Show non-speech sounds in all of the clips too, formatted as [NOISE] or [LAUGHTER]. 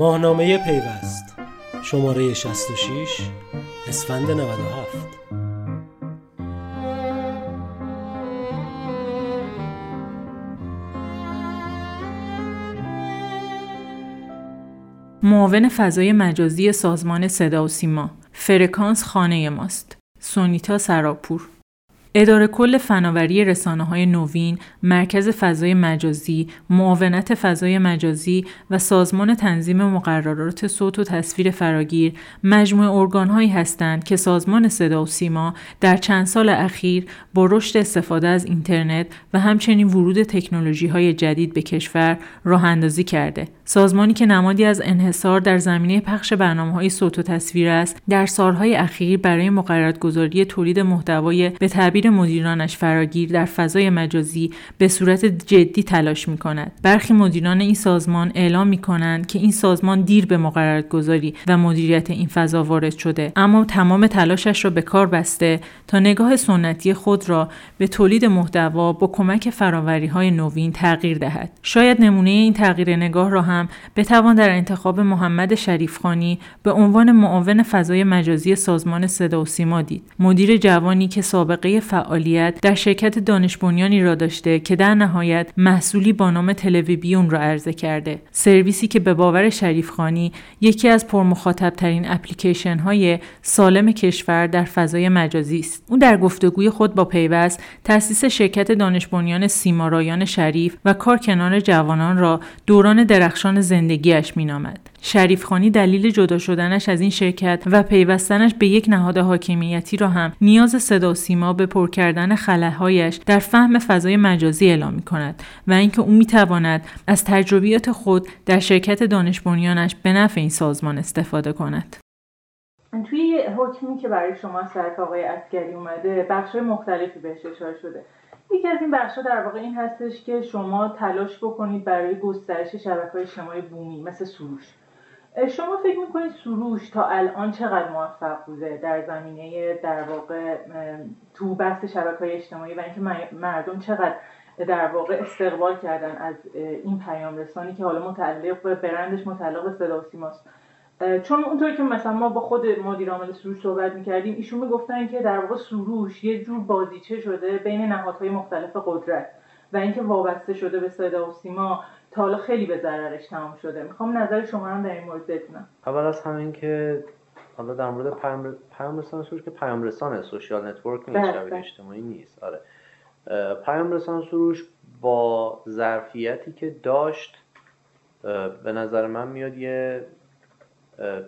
ماهنامه پیوست. شماره 66 اسفند 97 معاون فضای مجازی سازمان صدا و سیما. فرکانس خانه ماست. سونیتا سراپور اداره کل فناوری رسانه های نوین، مرکز فضای مجازی، معاونت فضای مجازی و سازمان تنظیم مقررات صوت و تصویر فراگیر مجموعه ارگان هایی هستند که سازمان صدا و سیما در چند سال اخیر با رشد استفاده از اینترنت و همچنین ورود تکنولوژی های جدید به کشور راه اندازی کرده. سازمانی که نمادی از انحصار در زمینه پخش برنامه های صوت و تصویر است، در سالهای اخیر برای مقررات گذاری تولید محتوای به مدیرانش فراگیر در فضای مجازی به صورت جدی تلاش می کند. برخی مدیران این سازمان اعلام می کنند که این سازمان دیر به مقررات گذاری و مدیریت این فضا وارد شده اما تمام تلاشش را به کار بسته تا نگاه سنتی خود را به تولید محتوا با کمک فراوری های نوین تغییر دهد. شاید نمونه این تغییر نگاه را هم بتوان در انتخاب محمد شریفخانی به عنوان معاون فضای مجازی سازمان صدا و سیما دید. مدیر جوانی که سابقه فعالیت در شرکت دانش بنیانی را داشته که در نهایت محصولی با نام تلویبیون را عرضه کرده. سرویسی که به باور شریفخانی یکی از پرمخاطب ترین اپلیکیشن های سالم کشور در فضای مجازی است. او در گفتگوی خود با پیوست تأسیس شرکت دانش بنیان سیمارایان شریف و کار کنار جوانان را دوران درخشان زندگیش مینامد. شریف خانی دلیل جدا شدنش از این شرکت و پیوستنش به یک نهاد حاکمیتی را هم نیاز صدا سیما به پر کردن خلاهایش در فهم فضای مجازی اعلام می کند و اینکه او می تواند از تجربیات خود در شرکت دانش بنیانش به نفع این سازمان استفاده کند. توی حکمی که برای شما سرک آقای اسکری اومده بخش مختلفی بهش اشاره شده یکی از این بخش در واقع این هستش که شما تلاش بکنید برای گسترش شبکه های اجتماعی بومی مثل سروش شما فکر می‌کنید سروش تا الان چقدر موفق بوده در زمینه در واقع تو بحث شبکه های اجتماعی و اینکه مردم چقدر در واقع استقبال کردن از این پیام رسانی که حالا متعلق به برندش متعلق به صدا سیماست. چون اونطوری که مثلا ما با خود مدیر عامل سروش صحبت می‌کردیم ایشون می‌گفتن که در واقع سروش یه جور بازیچه شده بین نهادهای مختلف قدرت و اینکه وابسته شده به صدا و سیما تا حالا خیلی به ضررش تمام شده. می‌خوام نظر شما هم در این مورد بدونم. اول از همین که حالا در مورد پیام رسان سروش که پیام رسان social network نیست بله، شبکه بله. اجتماعی نیست. آره. پیام رسان سروش با ظرفیتی که داشت به نظر من میاد یه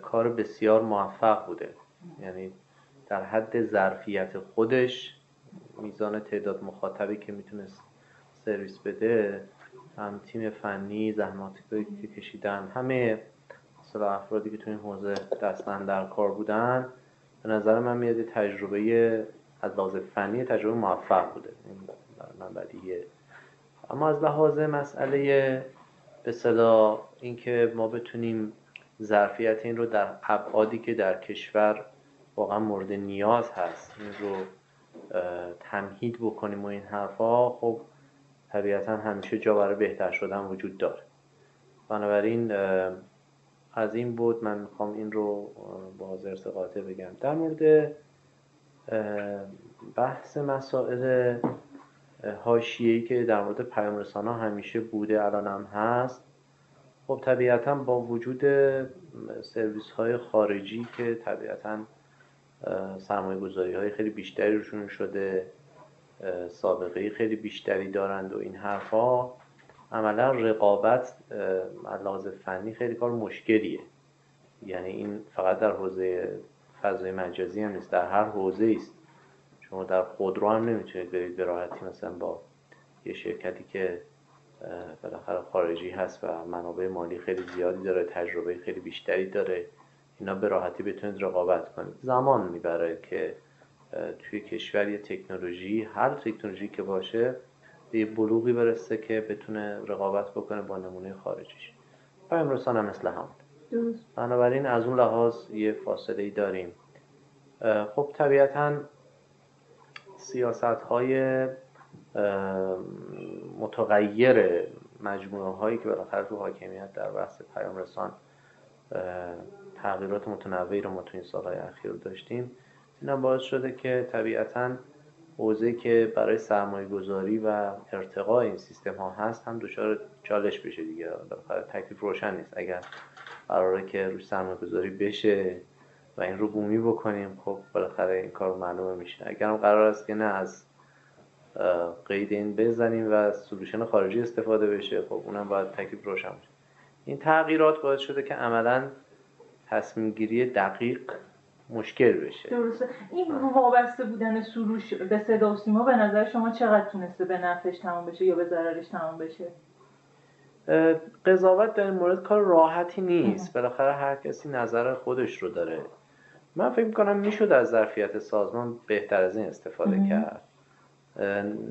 کار بسیار موفق بوده. یعنی در حد ظرفیت خودش میزان تعداد مخاطبی که می‌تونست سرویس بده هم تیم فنی زحماتی که کشیدن. همه مثلا افرادی که تو این حوزه دستن در کار بودن به نظر من میاد تجربه از لحاظ فنی تجربه موفق بوده. من بدیه اما از لحاظ مسئله به صدا اینکه ما بتونیم ظرفیت این رو در ابعادی که در کشور واقعا مورد نیاز هست این رو تمهید بکنیم و این حرفا خب طبیعتا همیشه جا برای بهتر شدن وجود داره. بنابراین از این بود من می‌خوام این رو با زرس قاطع بگم. در مورد بحث مسائل هاشیهی که در مورد پیام همیشه بوده الان هم هست خب طبیعتا با وجود سرویس های خارجی که طبیعتا سرمایه گذاری های خیلی بیشتری روشون شده سابقه خیلی بیشتری دارند و این حرفها عملا رقابت لحاظ فنی خیلی کار مشکلیه. یعنی این فقط در حوزه فضای مجازی هم نیست در هر حوزه است. شما در خودرو هم نمی‌تونید برید به راحتی مثلا با یه شرکتی که بالاخره خارجی هست و منابع مالی خیلی زیادی داره تجربه خیلی بیشتری داره اینا به راحتی بتونید رقابت کنید. زمان می‌بره که توی کشور یه تکنولوژی هر تکنولوژی که باشه به یه بلوغی برسه که بتونه رقابت بکنه با نمونه خارجیش. پیام رسان هم مثل هم. بنابراین از اون لحاظ یه فاصله ای داریم خب طبیعتا سیاست های متغیر مجموعه هایی که بالاخره تو حاکمیت در بحث پیام رسان تغییرات متنوعی رو ما تو این سالهای اخیر داشتیم این باعث شده که طبیعتا حوزه که برای سرمایه گذاری و ارتقاء این سیستم ها هست هم دچار چالش بشه دیگه. تکلیف روشن نیست. اگر قراره که روش سرمایه گذاری بشه و این رو بومی بکنیم خب بالاخره این کار معلومه میشه. اگر هم قرار است که نه از قید این بزنیم و سلوشن خارجی استفاده بشه خب اونم باید تکلیف روشن بشه این تغییرات باعث شده که عملا تصمیم گیری دقیق مشکل بشه. درسته. این وابسته بودن سروش به صدا و سیما به نظر شما چقدر تونسته به نفعش تمام بشه یا به ضررش تمام بشه؟ قضاوت در این مورد کار راحتی نیست. بالاخره هر کسی نظر خودش رو داره. من فکر می‌کنم می‌شد از ظرفیت سازمان بهتر از این استفاده کرد.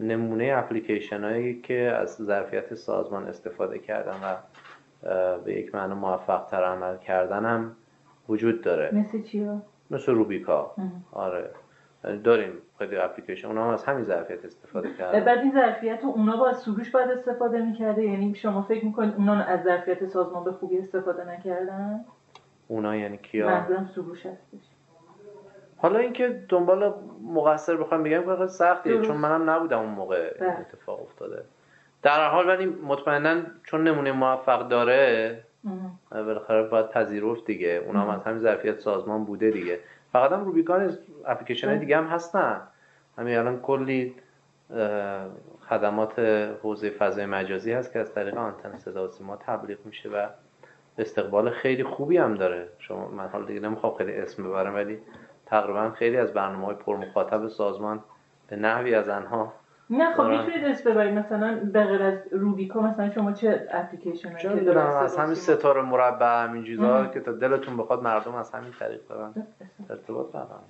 نمونه اپلیکیشن هایی که از ظرفیت سازمان استفاده کردن و به یک معنی موفق تر عمل کردن هم وجود داره. مثل چیا؟ مثل روبیکا. آره. داریم خیلی اپلیکیشن. اونا هم از همین ظرفیت استفاده کردن. بعد این ظرفیت اونا با سروش باید استفاده می‌کرده؟ یعنی شما فکر می‌کنید اونا از ظرفیت سازمان به خوبی استفاده نکردن؟ اونا یعنی کیا؟ منظورم سروش هستش. حالا اینکه دنبال مقصر بخوام بگم که سختیه چون منم نبودم اون موقع این بله. اتفاق افتاده. در حال ولی مطمئنا چون نمونه موفق داره بالاخره باید پذیرفت دیگه. اونا هم از همین ظرفیت سازمان بوده دیگه. فقط هم روبیکان اپلیکیشن های دیگه هم هستن. همین الان کلی خدمات حوزه فضای مجازی هست که از طریق آنتن صدا و سیما تبلیغ میشه و استقبال خیلی خوبی هم داره. شما من حال دیگه نمی‌خوام خیلی اسم ببرم ولی تقریبا خیلی از برنامه های پر مخاطب سازمان به نحوی از آنها نه خب می‌تونید اسم ببرید مثلا به غیر از روبیکا مثلا شما چه اپلیکیشن چه دارم از همین ستاره مربع همین چیزا که تا دلتون بخواد مردم از همین طریق دارن ارتباط برقرار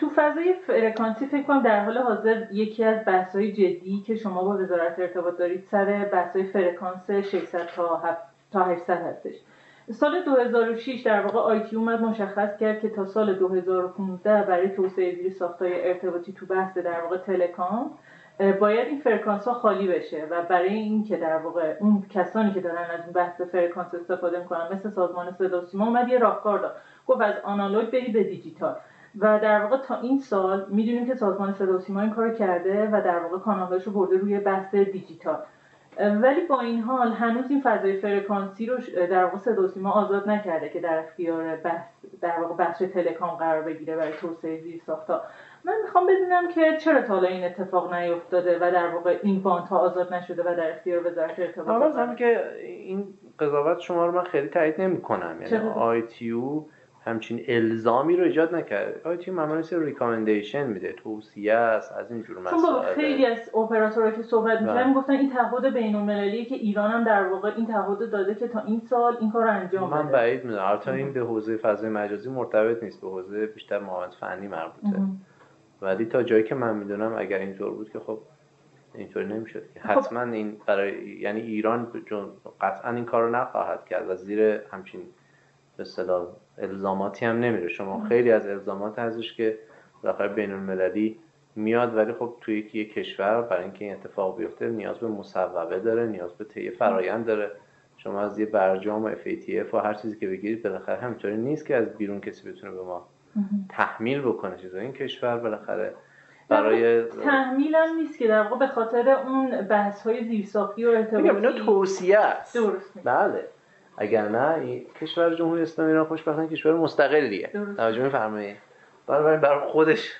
تو فضای فرکانسی فکر کنم در حال حاضر یکی از بحث‌های جدی که شما با وزارت ارتباط دارید سر بحث‌های فرکانس 600 تا 7 تا 800 هستش. سال 2006 در واقع ITU اومد مشخص کرد که تا سال 2015 برای توسعه زیر ساختای ارتباطی تو بحث در واقع telecom باید این فرکانس ها خالی بشه و برای اینکه در واقع اون کسانی که دارن از این بحث فرکانس استفاده می‌کنن مثل سازمان صدا و سیما اومد یه راهکار داد. گفت از آنالوگ بری به دیجیتال. و در واقع تا این سال می‌دونیم که سازمان صدا و سیما این کار کرده و در واقع کانالش رو برده روی بحث دیجیتال. ولی با این حال هنوز این فضای فرکانسی رو در واقع صدا سیما آزاد نکرده که در اختیار بحث در واقع بخش telecom قرار بگیره برای توسعه زیرساختا من می‌خوام بدونم که چرا تا این اتفاق نیفتاده و در واقع این باند ها آزاد نشده و در اختیار وزارت ارتباطات که این قضاوت شما رو من خیلی تایید نمی‌کنم. یعنی آی همچین الزامی رو ایجاد نکرد آیا تیم معمولا سر ریکامندیشن میده توصیه است از این جور مسائل. خیلی از اپراتورها که صحبت می‌کردن بله. گفتن این تعهد بین‌المللیه که ایران هم در واقع این تعهد داده که تا این سال این کار رو انجام بده. من بعید می‌دونم. البته این به حوزه فضای مجازی مرتبط نیست به حوزه بیشتر معاونت فنی مربوطه. ولی تا جایی که من می‌دونم اگر اینطور بود که خب اینطوری نمی‌شد که. خب. حتما این برای یعنی ایران قطعا این کار رو نخواهد کرد و زیر همچین به اصطلاح الزاماتی هم نمیره. شما خیلی از الزامات هستش که بالاخره بین المللی میاد ولی خب توی یک کشور برای اینکه این اتفاق بیفته نیاز به مصوبه داره نیاز به طی فرایند داره. شما از یه برجام و FATF و هر چیزی که بگیرید بالاخره همینطوری نیست که از بیرون کسی بتونه به ما تحمیل بکنه چیزا. این کشور بالاخره برای تحمیل هم نیست که در واقع به خاطر اون بحث های زیرساختی و ارتباطی اینا توصیه است. درست بله. اگر نه کشور جمهوری اسلامی ایران خوشبختانه کشور مستقلیه. توجه میفرمایید. برای برای خودش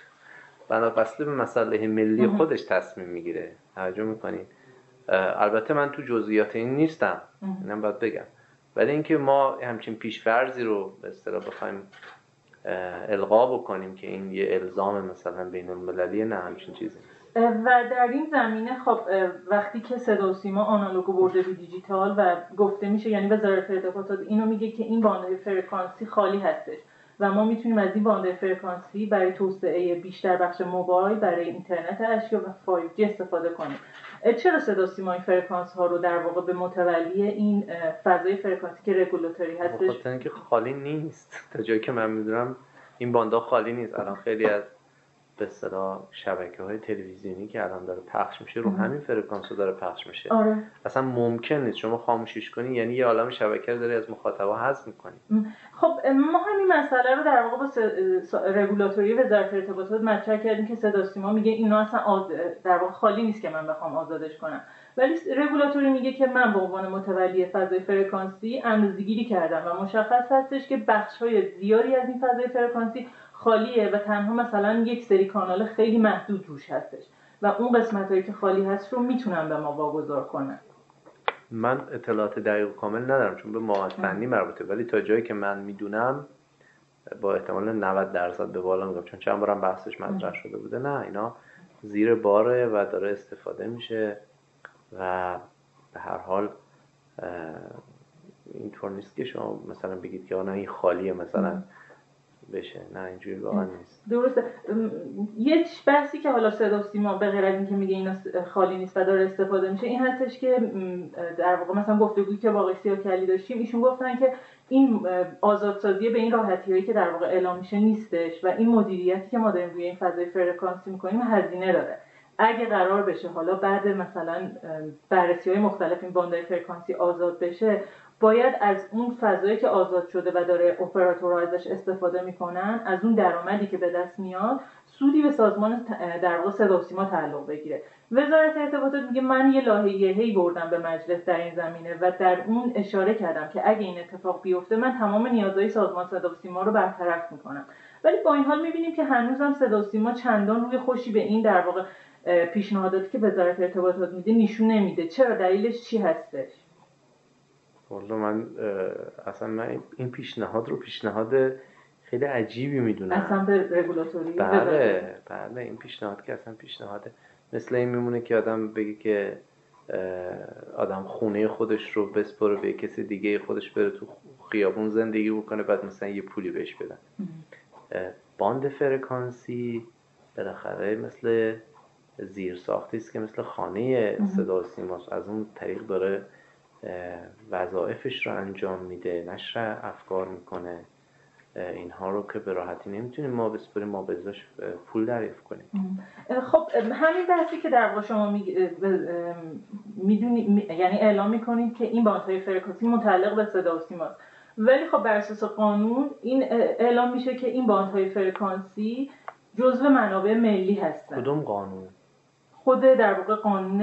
بنا بسته به مسئله ملی خودش تصمیم می‌گیره. توجه می‌کنید. البته من تو جزئیات این نیستم. اینم باید بگم. ولی اینکه ما همچین پیشفرزی رو به اصطلاح بخوایم القا بکنیم که این یه الزام مثلا بین المللی نه همچین چیزی. و در این زمینه خب وقتی که صدا و سیما آنالوگو برده به دیجیتال و گفته میشه یعنی وزارت ارتباطات اینو میگه که این باند فرکانسی خالی هستش و ما می‌تونیم از این باند فرکانسی برای توسعه بیشتر بخش موبایل برای اینترنت اشیا و 5G استفاده کنیم. چرا صدا سیما این فرکانس ها رو در واقع به متولی این فضای فرکانسی که رگولاتوری هستش؟ خاطر اینکه خالی نیست. [LAUGHS] تا جایی که من می‌دونم این باندا خالی نیست. الان خیلی از به اصطلاح شبکه های تلویزیونی که الان داره پخش میشه رو همین فرکانس داره پخش میشه. آره. اصلا ممکن نیست. شما خاموشیش کنی یعنی یه عالم شبکه رو داری از مخاطبا حذف می‌کنی. خب ما همین مسئله رو در واقع با رگولاتوری وزارت ارتباطات مطرح کردیم که صدا سیما میگه اینا اصلا آز... در واقع خالی نیست که من بخوام آزادش کنم. ولی رگولاتوری میگه که من به عنوان متولی فضای فرکانسی اندازه‌گیری کردم و مشخص هستش که بخش های زیادی از این فضای فرکانسی خالیه و تنها مثلا یک سری کانال خیلی محدود روش هستش. و اون قسمت هایی که خالی هست رو می‌تونم به ما واگذار کنم من اطلاعات دقیق و کامل ندارم چون به مواد فنی مربوطه. ولی تا جایی که من می‌دونم با احتمال 90 درصد به بالا میگم. چون چند بارم بحثش مطرح شده بوده. نه اینا زیر باره و داره استفاده میشه و به هر حال اینطور نیست که شما مثلا بگید که آنها این خالیه مثلا. بشه. نه اینجوری واقعا نیست. درسته. یه بحثی که حالا صدا سیما به غیر از اینکه میگه اینا خالی نیست و داره استفاده میشه این هستش که در واقع مثلا گفتگویی که با سیاه کلی داشتیم ایشون گفتن که این آزادسازی به این راحتی هایی که در واقع اعلام میشه نیستش و این مدیریتی که ما داریم روی این فضای فرکانسی می‌کنیم هزینه داره. اگه قرار بشه حالا بعد مثلا بررسی های مختلف این باندهای فرکانسی آزاد بشه باید از اون فضایی که آزاد شده و داره اپراتورها ازش استفاده می‌کنن از اون درآمدی که به دست میاد سودی به سازمان در واقع صدا سیما تعلق بگیره. وزارت ارتباطات میگه من یه لاهیهی بردم به مجلس در این زمینه و در اون اشاره کردم که اگه این اتفاق بیفته من تمام نیازهای سازمان صدا سیما رو برطرف می‌کنم. ولی با این حال می‌بینیم که هنوزم صدا سیما چندان روی خوشی به این در واقع پیشنهاداتی که وزارت ارتباطات میده نشون نمیده. چرا؟ دلیلش چی هستش؟ والا من اصلا من این پیشنهاد رو پیشنهاد خیلی عجیبی می‌دونم. اصلا به رگولاتوری بله بله این پیشنهاد که اصلا پیشنهاده مثل این میمونه که آدم بگه که آدم خونه خودش رو بسپره به کسی دیگه خودش بره تو خیابون زندگی بکنه بعد مثلا یه پولی بهش بدن. باند فرکانسی بالاخره مثل زیر ساختی است که مثل خانه صدا سیماس از اون طریق داره وظایفش رو انجام میده نشر افکار می‌کنه اینها رو که به راحتی نمی‌تونیم ما بسپریم ما به ازاش پول دریافت کنیم. خب همین بحثی که در واقع شما می‌دونی یعنی اعلام می‌کنید که این باندهای فرکانسی متعلق به صدا و سیماست ولی خب بر اساس قانون این اعلام میشه که این باندهای فرکانسی جزو منابع ملی هستن. کدوم قانون؟ خود در واقع قانون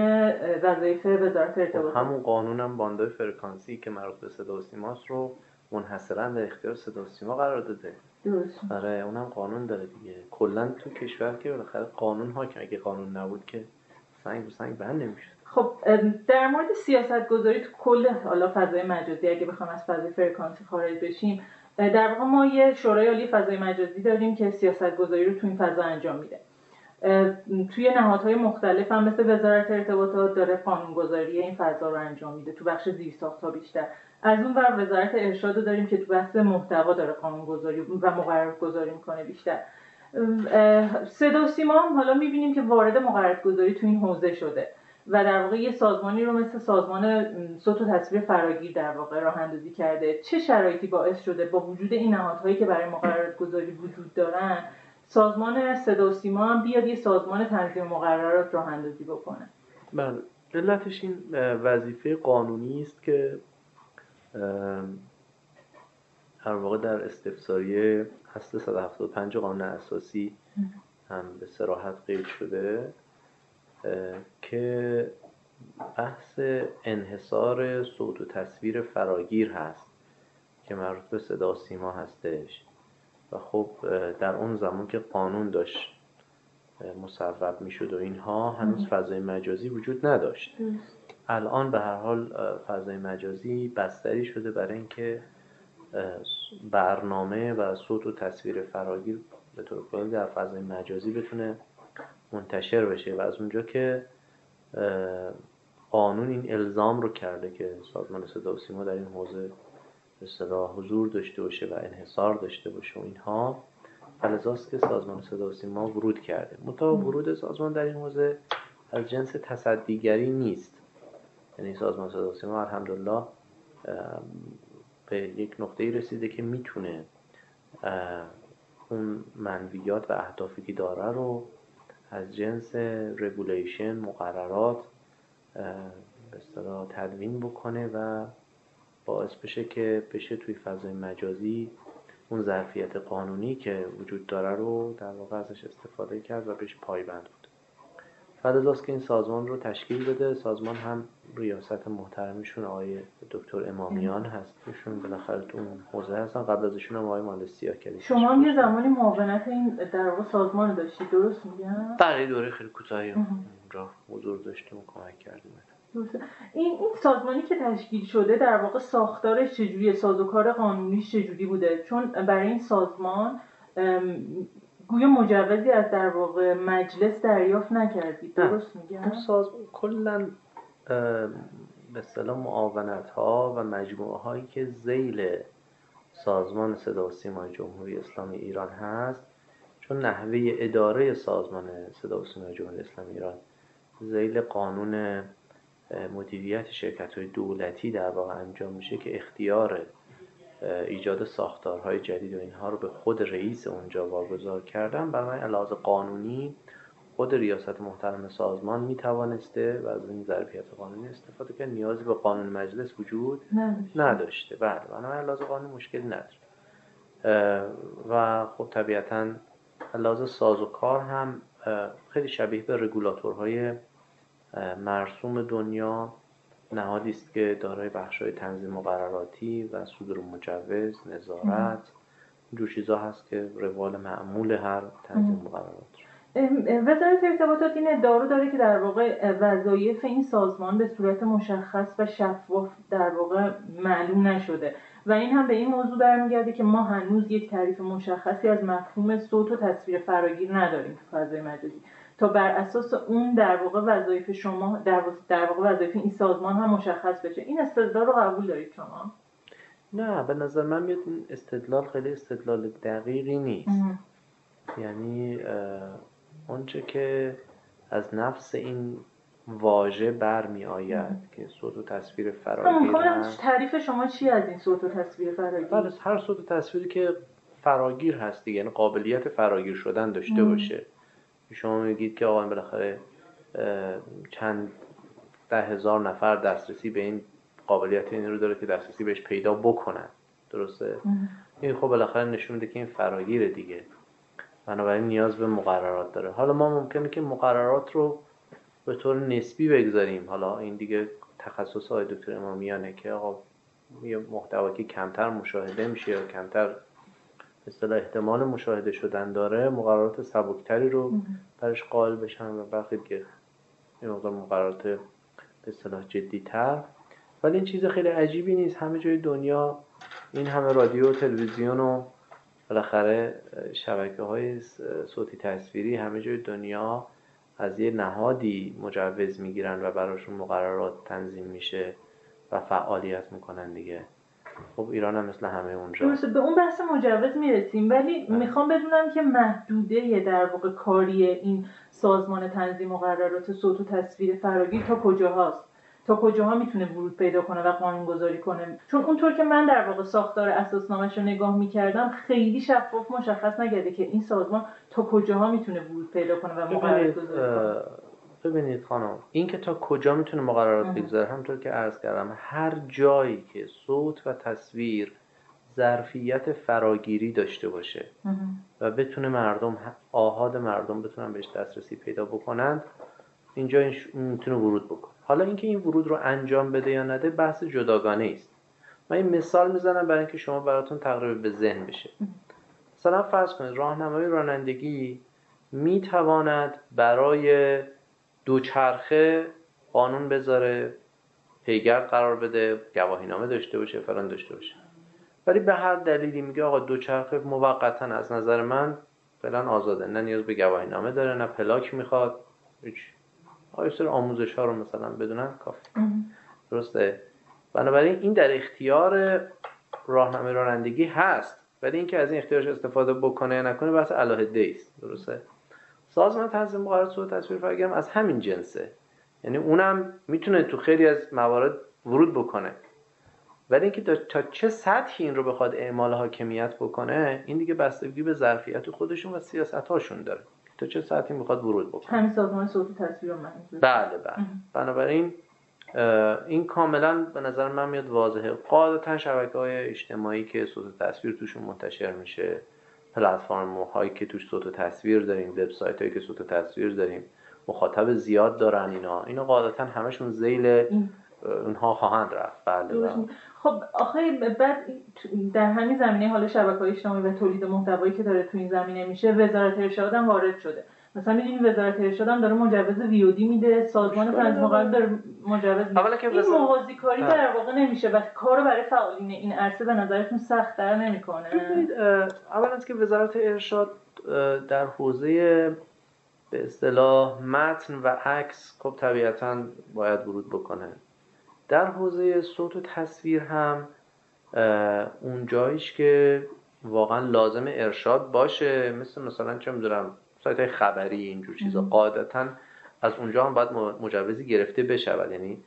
وظایف وزارت ارتباطات. همون قانون هم باندهای فرکانسی که مربوط به صدا و سیماست رو منحصرا در اختیار صدا و سیما قرار داده. درست. آره اونم قانون داره دیگه. کلا تو کشور که بالاخره قانون حاکم اگه قانون نبود که سنگ به سنگ بند نمی‌شد. خب در مورد سیاست گذاری تو کل حالا فضای مجازی اگه بخوام از فضای فرکانسی خارج بشیم در واقع ما یه شورای عالی فضای مجازی داریم که سیاست گذاری رو تو این فضا انجام میده. توی نهادهای مختلف هم مثل وزارت ارتباطات داره قانونگذاری این فضا رو انجام میده تو بخش زیرساختها بیشتر. از اون ور وزارت ارشاد رو داریم که تو بحث محتوا داره قانونگذاری و مقررگذاری می‌کنه بیشتر. صدا و سیما هم حالا می‌بینیم که وارد مقررگذاری تو این حوزه شده و در واقع یه سازمانی رو مثل سازمان صوت و تصویر فراگیر در واقع راه اندازی کرده. چه شرایطی باعث شده با وجود این نهادهایی که برای مقررگذاری وجود دارن سازمان صدا و سیما هم بیاد یه سازمان تنظیم مقررات راه اندازی بکنه. بله. علتش این وظیفه قانونی است که هر واقع در استفساریه هست 175 قانون اساسی هم به سراحت قید شده که بحث انحصار صوت و تصویر فراگیر هست که مربوط به صدا سیما هستش. و خب در اون زمان که قانون داشت مصوب می‌شد و اینها هنوز فضای مجازی وجود نداشت. الان به هر حال فضای مجازی بستری شده برای اینکه برنامه و صوت و تصویر فراگیر به طور کلی در فضای مجازی بتونه منتشر بشه و از اونجا که قانون این الزام رو کرده که سازمان صدا و سیما در این حوزه به حضور داشته باشه و انحصار داشته باشه و اینها فلزاست که سازمان صدا و سیما ورود کرده. متا ورود سازمان در این حوزه از جنس تصدیگری نیست. یعنی سازمان صدا و سیما الحمدلله به یک نقطه رسیده که می‌تونه اون منویات و اهدافی که داره رو از جنس رگولیشن مقررات به تدوین بکنه و باعث بشه که بشه توی فضای مجازی اون ظرفیت قانونی که وجود داره رو در واقع ازش استفاده کرد و بهش پایبند بود. فلزاست که این سازمان رو تشکیل بده سازمان هم ریاست محترمشون آقای دکتر امامیان هست. ایشون بالاخره تو اون حوزه هستن. قبل از ایشون هم آقای سیاه کردی شما هم یه زمانی معاونت این در واقع سازمان رو داشتید درست میگم؟ بله دوره خیلی کوتاهی اونجا حضور داشتیم و کمک کردیم. این این سازمانی که تشکیل شده در واقع ساختارش چجوریه سازوکار قانونیش چجوری بوده؟ چون برای این سازمان گویا مجوزی از در واقع مجلس دریافت نکردید درست میگم؟ سازمان کلا به اصطلاح معاونت ها و مجموعه هایی که زیل سازمان صدا و سیمای جمهوری اسلامی ایران هست چون نحوه اداره سازمان صدا و سیمای جمهوری اسلامی ایران زیل قانون مدیریت شرکت های دولتی در واقع انجام میشه که اختیار ایجاد ساختارهای جدید و اینها رو به خود رئیس اونجا واگذار کردن. برای علاوه قانونی خود ریاست محترم سازمان می توانسته و از این ظرفیت قانونی استفاده کرد. نیازی به قانون مجلس وجود نداشته. بله بنابراین لحاظ قانونی مشکلی نداره. و خب طبیعتا لحاظ ساز و کار هم خیلی شبیه به رگولاتورهای مرسوم دنیا نهادی است که دارای بخشای تنظیم مقرراتی و صدور مجوز نظارت جور چیزا هست که روال معمول هر تنظیم مقررات وزارت ارتباطات این ادعا رو داره که در واقع وظایف این سازمان به صورت مشخص و شفاف در واقع معلوم نشده و این هم به این موضوع برمیگرده که ما هنوز یک تعریف مشخصی از مفهوم صوت و تصویر فراگیر نداریم تو فضای مجازی. تا بر اساس اون در واقع وظایف شما در, در واقع وظایف این سازمان هم مشخص بشه. این استدلال رو قبول دارید شما؟ نه به نظر من میاد این استدلال خیلی استدلال دقیقی نیست. یعنی اونچه که از نفس این واژه برمی آید که صوت و تصویر فراگیر تعریف شما چی از این صوت و تصویر فراگیر؟ بله هر صوت و تصویری که فراگیر هست دیگه یعنی قابلیت فراگیر شدن داشته باشه. شما میگید که آقا بالاخره چند ده هزار نفر دسترسی به این قابلیت این رو داره که دسترسی بهش پیدا بکنن. درسته؟ این خب بالاخره نشون میده که این فراگیره دیگه. بنابراین نیاز به مقررات داره. حالا ما ممکنه که مقررات رو به طور نسبی بگذاریم. حالا این دیگه تخصص های دکتر امامیانه که آقا یه محتوا که کمتر مشاهده میشه یا کمتر اصطلاح احتمال مشاهده شدن داره مقررات سبکتری رو برش قائل بشن و برخی دیگه این مقدار مقررات به اصطلاح تر ولی این چیز خیلی عجیبی نیست. همه جای دنیا این همه رادیو و تلویزیون و بالاخره شبکه های صوتی تصویری همه جای دنیا از یه نهادی مجوز می‌گیرن و براشون مقررات تنظیم میشه و فعالیت می‌کنن دیگه. خب ایران هم مثل همه اونجا. درسته به اون بحث مجوز می‌رسیم ولی بله. می‌خوام بدونم که محدوده در واقع کاری این سازمان تنظیم مقررات صوت و تصویر فراگیر تا کجا هست تا کجاها می‌تونه ورود پیدا کنه و قانون گذاری کنه؟ چون اونطور که من در واقع ساختار اساسنامهش رو نگاه می‌کردم خیلی شفاف مشخص نگرده که این سازمان تا کجاها می‌تونه ورود پیدا کنه و مقررات گذاری کنه. ببینید خانم این که تا کجا می‌تونه مقررات بگذاره؟ همطور که عرض کردم هر جایی که صوت و تصویر ظرفیت فراگیری داشته باشه و بتونه مردم آهاد مردم بتونن بهش دسترسی پیدا بکنند اینجا می‌تونه ورود بکنه. حالا اینکه این ورود رو انجام بده یا نده بحث جداگانه است. من این مثال می‌زنم برای اینکه شما براتون تقریب به ذهن بشه. مثلا فرض کنید راهنمای رانندگی می‌تواند برای دوچرخه قانون بذاره پیگرد قرار بده گواهینامه داشته باشه فلان داشته باشه. ولی به هر دلیلی میگه آقا دوچرخه موقتا از نظر من فلان آزاده. نه نیاز به گواهینامه داره نه پلاک می‌خواد هیچ. سر آموزش ها رو مثلا بدونن کافی. درسته؟ بنابراین این در اختیار راهنمای رانندگی هست. ولی اینکه از این اختیارش استفاده بکنه یا نکنه بحث علاهده است. درسته؟ سازمان تنظیم مقررات صوت تصویر فرگرم از همین جنسه. یعنی اونم می‌تونه تو خیلی از موارد ورود بکنه. ولی اینکه تا چه سطحی این رو بخواد اعمال حاکمیت بکنه این دیگه بستگی به ظرفیت خودشون و سیاست هاشون داره. تا چه سطحی می‌خواد ورود بکنه. همین سازمان صوت تصویر بله بله. بنابراین این کاملا به نظر من میاد واضحه. قاعدتا شبکه های اجتماعی که صوت تصویر توشون منتشر میشه پلتفرم هایی که توش صوت و تصویر داریم وبسایت هایی که صوت و تصویر داریم مخاطب زیاد دارن اینا. اینا قاعدتا همشون زیل اونها خواهند رفت. بله, بله. خب آخه بعد در همین زمینه حال شبکه های اجتماعی و تولید محتوایی که داره تو این زمینه میشه وزارت ارشاد هم وارد شده. مثلا می‌دونی وزارت ارشاد هم داره مجوز ویودی میده سازمان فرانس مقابل داره مجوز که این موازی کاری. در واقع نمیشه. و کارو برای فعالین این عرصه به نظرتون سخت در نمی‌کنه. اولا که وزارت ارشاد در حوزه به اصطلاح متن و عکس خب طبیعتا باید ورود بکنه. در حوزه صوت و تصویر هم اون جاییش که واقعا لازم ارشاد باشه. مثل مثلا چه می‌دونم سایت های خبری اینجور چیزا. قاعدتا از اونجا هم باید مجوزی گرفته بشود. یعنی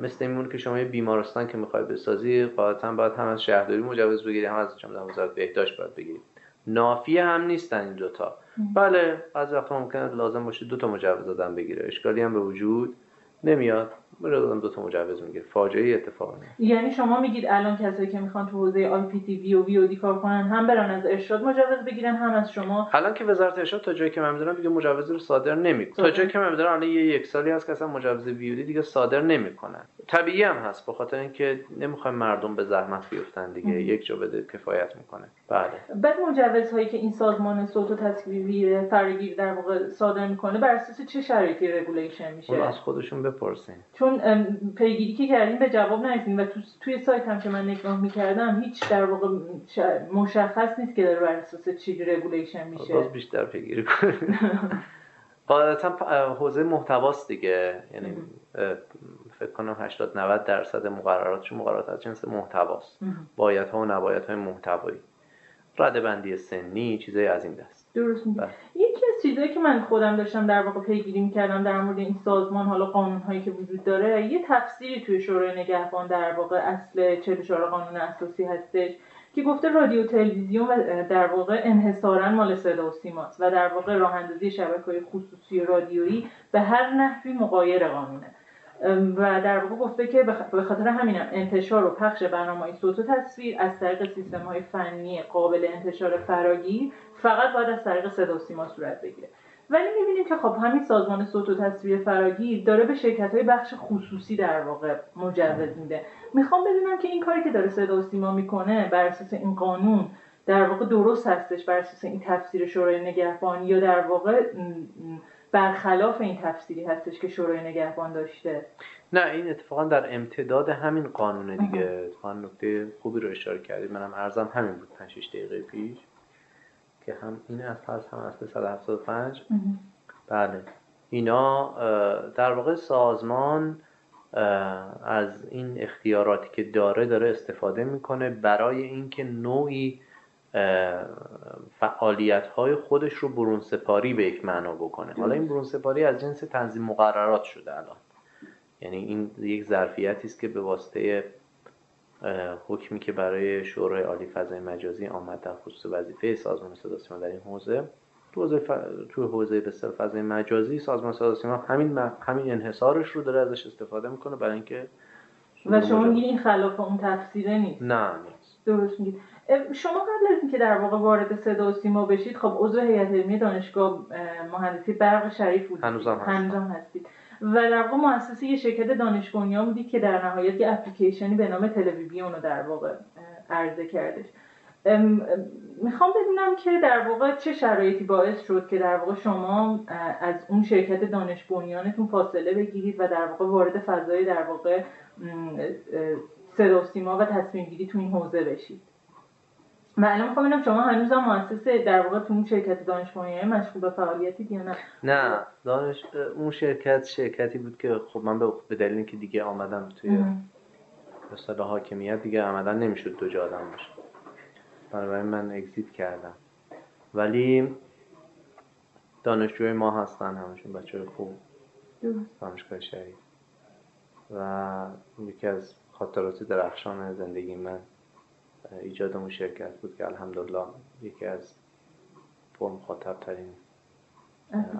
مثل این که شما یه بیمارستان که می‌خوای بسازی قاعدتا باید هم از شهرداری مجوز بگیری هم از چه وزارت بهداشت باید بگیری. نافی هم نیستن این دوتا. بله بعضی وقتا ممکنه لازم باشه دو تا مجوز دادن بگیره. اشکالی هم به وجود نمیاد. مجرد دو تا مجوز می‌گیره. فاجعه اتفاق یعنی شما میگید الان کسایی که می‌خوان تو حوزه IPTV و VOD کار کنن هم برن از ارشاد مجوز بگیرن هم از شما. الان که وزارت ارشاد تا جایی که من می‌دونم دیگه مجوز رو صادر نمی‌کنه. تا جایی که من می‌دونم الان یه یک سالی هست که اصلا مجوز VOD دیگه صادر نمی‌کنن. طبیعی هم هست به خاطر اینکه نمی‌خوایم مردم به زحمت بیفتن دیگه. یک جا بده کفایت می‌کنه. بله. بعد مجوزهایی که این سازمان صوت و تصویری فراگیر در واقع صادر می‌کنه بر اساس چه شرایطی regulation میشه؟ اون از خودشون بپرسین. چون پیگیری که کردیم به جواب نرسیدیم و تو توی سایت هم که من نگاه می‌کردم هیچ در واقع مشخص نیست که داره بر اساس چی رگولیشن میشه. باز بیشتر پیگیری کنیم. [LAUGHS] قاعدتا حوزه محتواست دیگه. یعنی فکر کنم 80 90 درصد مقرراتش مقررات از جنس محتواست. باید ها و نباید های محتوایی. رده بندی سنی چیزای از این دست. درست بله. یکی از چیزایی که من خودم داشتم در واقع پیگیری می‌کردم در مورد این سازمان حالا قانون هایی که وجود داره یه تفسیری توی شورای نگهبان در واقع اصل 44 قانون اساسی هستش که گفته رادیو تلویزیون و در واقع انحصارا مال صدا و سیماست و در واقع راه اندازی شبکه‌های خصوصی رادیویی به هر نحوی مقایر قانونه. و در واقع گفته که به خاطر همینم انتشار و پخش برنامه صوت و تصویر از طریق سیستم های فنی قابل انتشار فراگیر فقط باید از طریق صدا و سیما صورت بگیره. ولی می‌بینیم که خب همین سازمان صوت و تصویر فراگیر داره به شرکت های بخش خصوصی در واقع مجوز میده. می‌خوام بدونم که این کاری که داره صدا و سیما می‌کنه بر اساس این قانون در واقع درست هستش بر اساس این تفسیر شورای نگهبان یا در واقع برخلاف این تفسیری هستش که شورای نگهبان داشته. نه این اتفاقا در امتداد همین قانون دیگه. اتفاقا نکته خوبی رو اشاره کردید منم ارزم همین بود 5 6 دقیقه پیش که هم این از هست هم از 175 بله. اینا در واقع سازمان از این اختیاراتی که داره داره استفاده می‌کنه برای اینکه نوعی فعالیت های خودش رو برون سپاری به یک معنا بکنه. حالا این برون سپاری از جنس تنظیم مقررات شده الان. یعنی این یک ظرفیتی است که به واسطه حکمی که برای شورای عالی فضای مجازی آمد در خصوص وظیفه سازمان صدا سیما در این حوزه تو حوزه ف... تو حوزه به فضای مجازی سازمان صدا سیما همین همین انحصارش رو داره ازش استفاده می‌کنه برای اینکه و شما میگید این خلاف اون تفسیره نیست. نه نیست. درست میگید. شما قبل از اینکه در واقع وارد صدا و سیما بشید خب عضو هیئت علمی دانشگاه مهندسی برق شریف بودید. هنوزم هستید. و در واقع مؤسسه یه شرکت دانش بودید که در نهایت یه اپلیکیشنی به نام تلویزیون رو در واقع عرضه کردش. می‌خوام بدونم که در واقع چه شرایطی باعث شد که در واقع شما از اون شرکت دانش بنیانتون فاصله بگیرید و در واقع وارد فضای در واقع صدا و سیما و تصمیم گیری تو این حوزه بشید؟ و الان می‌خوام ببینم شما هنوز هم مؤسسه در واقع تو اون شرکت دانش مشغول به فعالیتی یا نه؟ نه دانش اون شرکت شرکتی بود که خب من به دلیل اینکه دیگه آمدم توی مثلا حاکمیت دیگه عملا نمی‌شد دو جا آدم باشه. بنابراین من اگزیت کردم. ولی دانشجوی ما هستن همشون بچه خوب. دانشگاه شریف و یکی از خاطرات درخشان زندگی من ایجاد اون شرکت بود که الحمدلله یکی از پرمخاطب ترین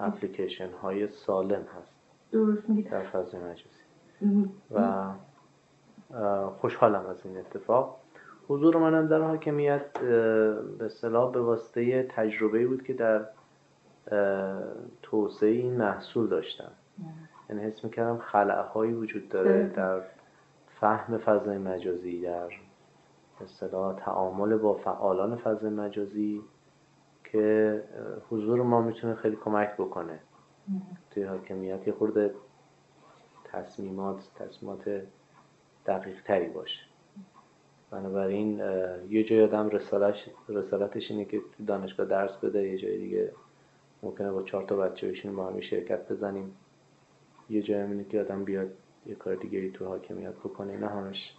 اپلیکیشن های سالم هست درست میگی. در فضای مجازی. و خوشحالم از این اتفاق. حضور منم در حاکمیت به اصطلاح به واسطه تجربه بود که در توسعه این محصول داشتم. یعنی حس می‌کردم خلعهایی وجود داره در فهم فضای مجازی در اصطلاح تعامل با فعالان فضای مجازی که حضور ما می‌تونه خیلی کمک بکنه. توی حاکمیت یه خورده تصمیمات تصمیمات دقیق تری باشه. بنابراین یه جای آدم رسالش رسالتش اینه که تو دانشگاه درس بده یه جای دیگه ممکنه با چهار تا بچه بشین با همی شرکت بزنیم. یه جای اینه که آدم بیاد یه کار دیگه تو حاکمیت بکنه نه همش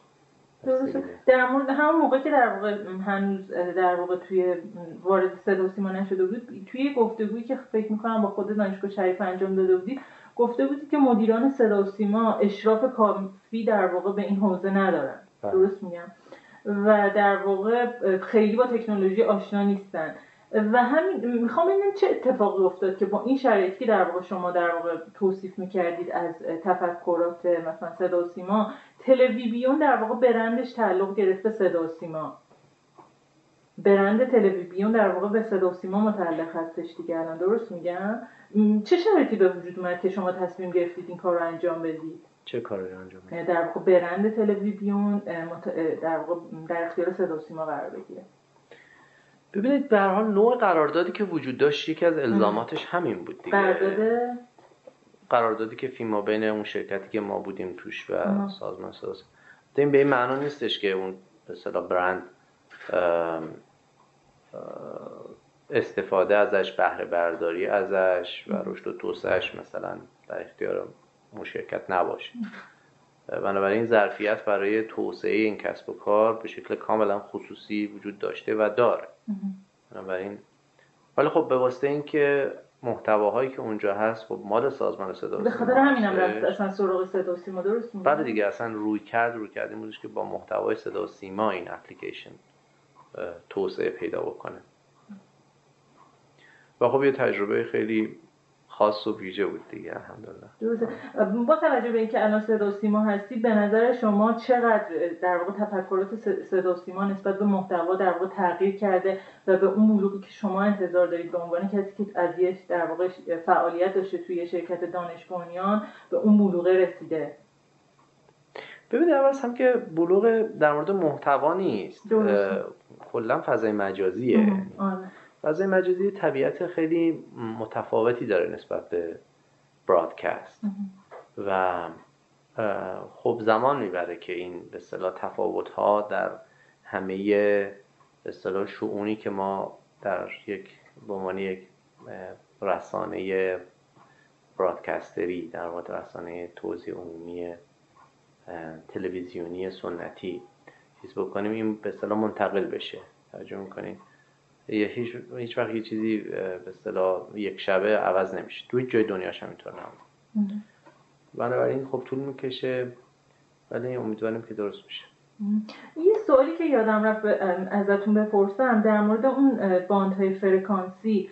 درسته. در مورد همون موقع که در واقع هنوز در واقع توی وارد صدا سیما نشده بود توی گفتگویی که فکر می‌کنم با خود دانشگاه شریف انجام داده بودی گفته بودی که مدیران صدا سیما اشراف کافی در واقع به این حوزه ندارن. بله. درست میگم. و در واقع خیلی با تکنولوژی آشنا نیستن. و همین می‌خوام ببینم چه اتفاقی افتاد که با این شرایطی در واقع شما در واقع توصیف می‌کردید از تفکرات مثلا صدا و سیما تلویزیون در واقع برندش تعلق گرفته صدا و سیما. برند تلویزیون در واقع به صدا و سیما متعلق هستش دیگه. الان درست میگم؟ چه شرایطی به وجود اومد که شما تصمیم گرفتید این کار رو انجام بدید؟ چه کاری انجام بدید؟ در واقع برند تلویزیون در واقع در اختیار صدا و سیما قرار بگیره. ببینید به هر حال نوع قراردادی که وجود داشت یکی از الزاماتش همین بود دیگه. قرارداد؟ قراردادی که فیما بین اون شرکتی که ما بودیم توش و سازمان ساز. این به این معنا نیستش که اون به اصطلاح برند استفاده ازش بهره برداری ازش و رشد و توسعهش مثلا در اختیار اون شرکت نباشه. بنابراین ظرفیت برای توسعه این کسب و کار به شکل کاملا خصوصی وجود داشته و داره. بنابراین. ولی خب به واسطه اینکه محتواهایی که اونجا هست خب مال سازمان صدا به خاطر همینم رفت اصلا سراغ صدا سیما. درست بعد دیگه اصلا روی کرد روی کرد این که با محتوای صدا سیما این اپلیکیشن توسعه پیدا بکنه. و خب یه تجربه خیلی خاص و ویژه بود دیگه الحمدلله. با توجه به اینکه الان صدا سیما هستید به نظر شما چقدر در واقع تفکرات صدا سیما نسبت به محتوا در واقع تغییر کرده و به اون بلوغی که شما انتظار دارید به عنوان کسی که از یه در واقع فعالیت داشته توی شرکت دانش به اون بلوغه رسیده؟ ببینید اول هم که بلوغ در مورد محتوا نیست. کلا فضای مجازیه. فضای مجازی طبیعت خیلی متفاوتی داره نسبت به برادکست و خب زمان می‌بره که این به اصطلاح تفاوت ها در همه به اصطلاح شعونی که ما در یک به عنوان یک رسانه برادکستری در واقع رسانه توزیع عمومی تلویزیونی سنتی چیز بکنیم این به اصطلاح منتقل بشه. توجه می‌کنیم هیچ هیچ وقت یه چیزی به اصطلاح یک شبه عوض نمیشه. تو جای دنیاش هم اینطور نبود. بنابراین خب طول می‌کشه ولی امیدواریم که درست بشه. یه سوالی که یادم رفت ازتون بپرسم در مورد اون باندهای فرکانسی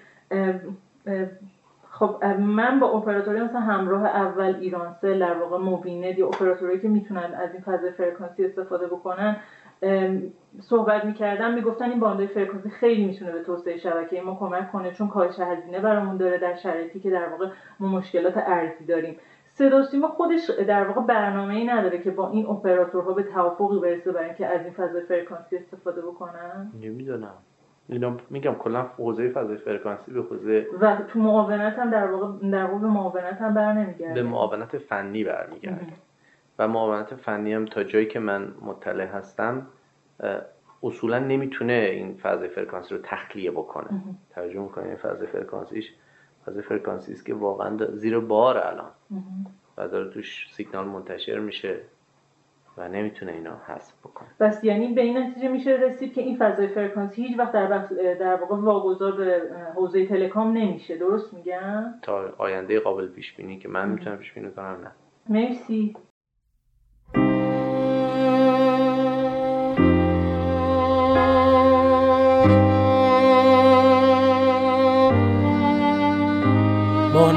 خب من با اپراتوری مثلا همراه اول ایرانسل در واقع موبینت یا اپراتوری که می‌تونن از این فضای فرکانسی استفاده بکنن صحبت می‌کردن می‌گفتن این باندهای فرکانسی خیلی می‌تونه به توسعه شبکه ما کمک کنه چون کاهش هزینه برامون داره در شرایطی که در واقع ما مشکلات ارزی داریم. صدا سیما خودش در واقع برنامه ای نداره که با این اپراتورها به توافقی برسه برای اینکه از این فضای فرکانسی استفاده بکنن. نمی‌دونم. اینا میگم کلا حوزه فضای فرکانسی به حوزه و تو معاونت هم در واقع در واقع به معاونت هم برنمیگرده به معاونت فنی برمیگرده. و معاونت فنی هم تا جایی که من مطلع هستم اصولا نمی‌تونه این فضای فرکانسی رو تخلیه بکنه. توجه می‌کنه این فضای فرکانسیش؟ فضای فرکانسی است که واقعا زیر بار الان. و داره توش سیگنال منتشر میشه و نمی‌تونه اینا حذف بکنه. پس یعنی به این نتیجه میشه رسید که این فضای فرکانسی هیچ وقت در, در واقع واگذار به حوزه telecom نمیشه. درست میگم؟ تا آینده قابل پیش بینی که من می‌تونم پیش بینی کنم نه. مرسی.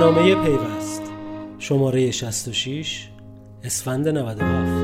رادیوی پیوست. شماره 66 اسفند 97